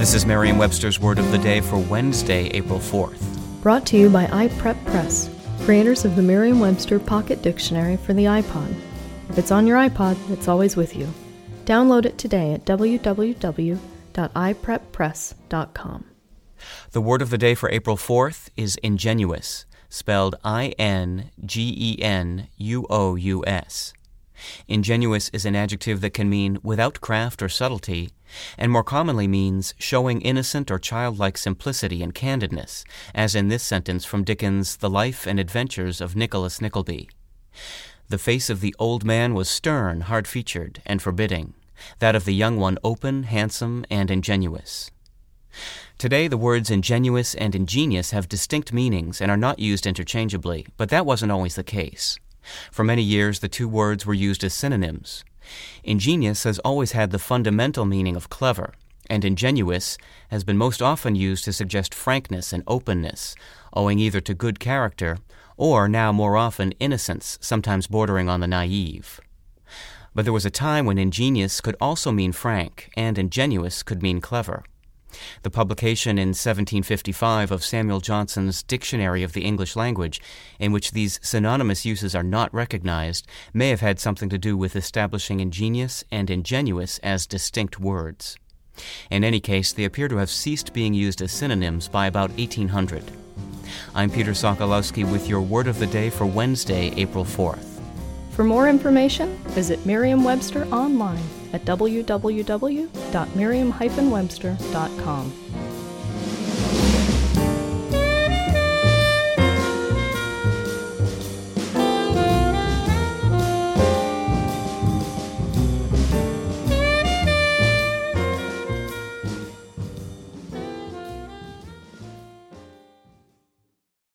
This is Merriam Webster's Word of the Day for Wednesday, April 4th. Brought to you by iPrep Press, creators of the Merriam Webster Pocket Dictionary for the iPod. If it's on your iPod, it's always with you. Download it today at www.ipreppress.com. The word of the day for April 4th is ingenuous, spelled I N G E N U O U S. Ingenuous is an adjective that can mean without craft or subtlety, and more commonly means showing innocent or childlike simplicity and candidness, as in this sentence from Dickens' The Life and Adventures of Nicholas Nickleby. The face of the old man was stern, hard featured, and forbidding, that of the young one open, handsome, and ingenuous. Today, the words ingenuous and ingenious have distinct meanings and are not used interchangeably, but that wasn't always the case. For many years, the two words were used as synonyms. Ingenious has always had the fundamental meaning of clever, and ingenuous has been most often used to suggest frankness and openness, owing either to good character or, now more often, innocence, sometimes bordering on the naive. But there was a time when ingenious could also mean frank, and ingenuous could mean clever. The publication in 1755 of Samuel Johnson's Dictionary of the English Language, in which these synonymous uses are not recognized, may have had something to do with establishing ingenious and ingenuous as distinct words. In any case, they appear to have ceased being used as synonyms by about 1800. I'm Peter Sokolowski with your word of the day for Wednesday, April 4th. For more information, visit Merriam Webster online at www.merriam-webster.com.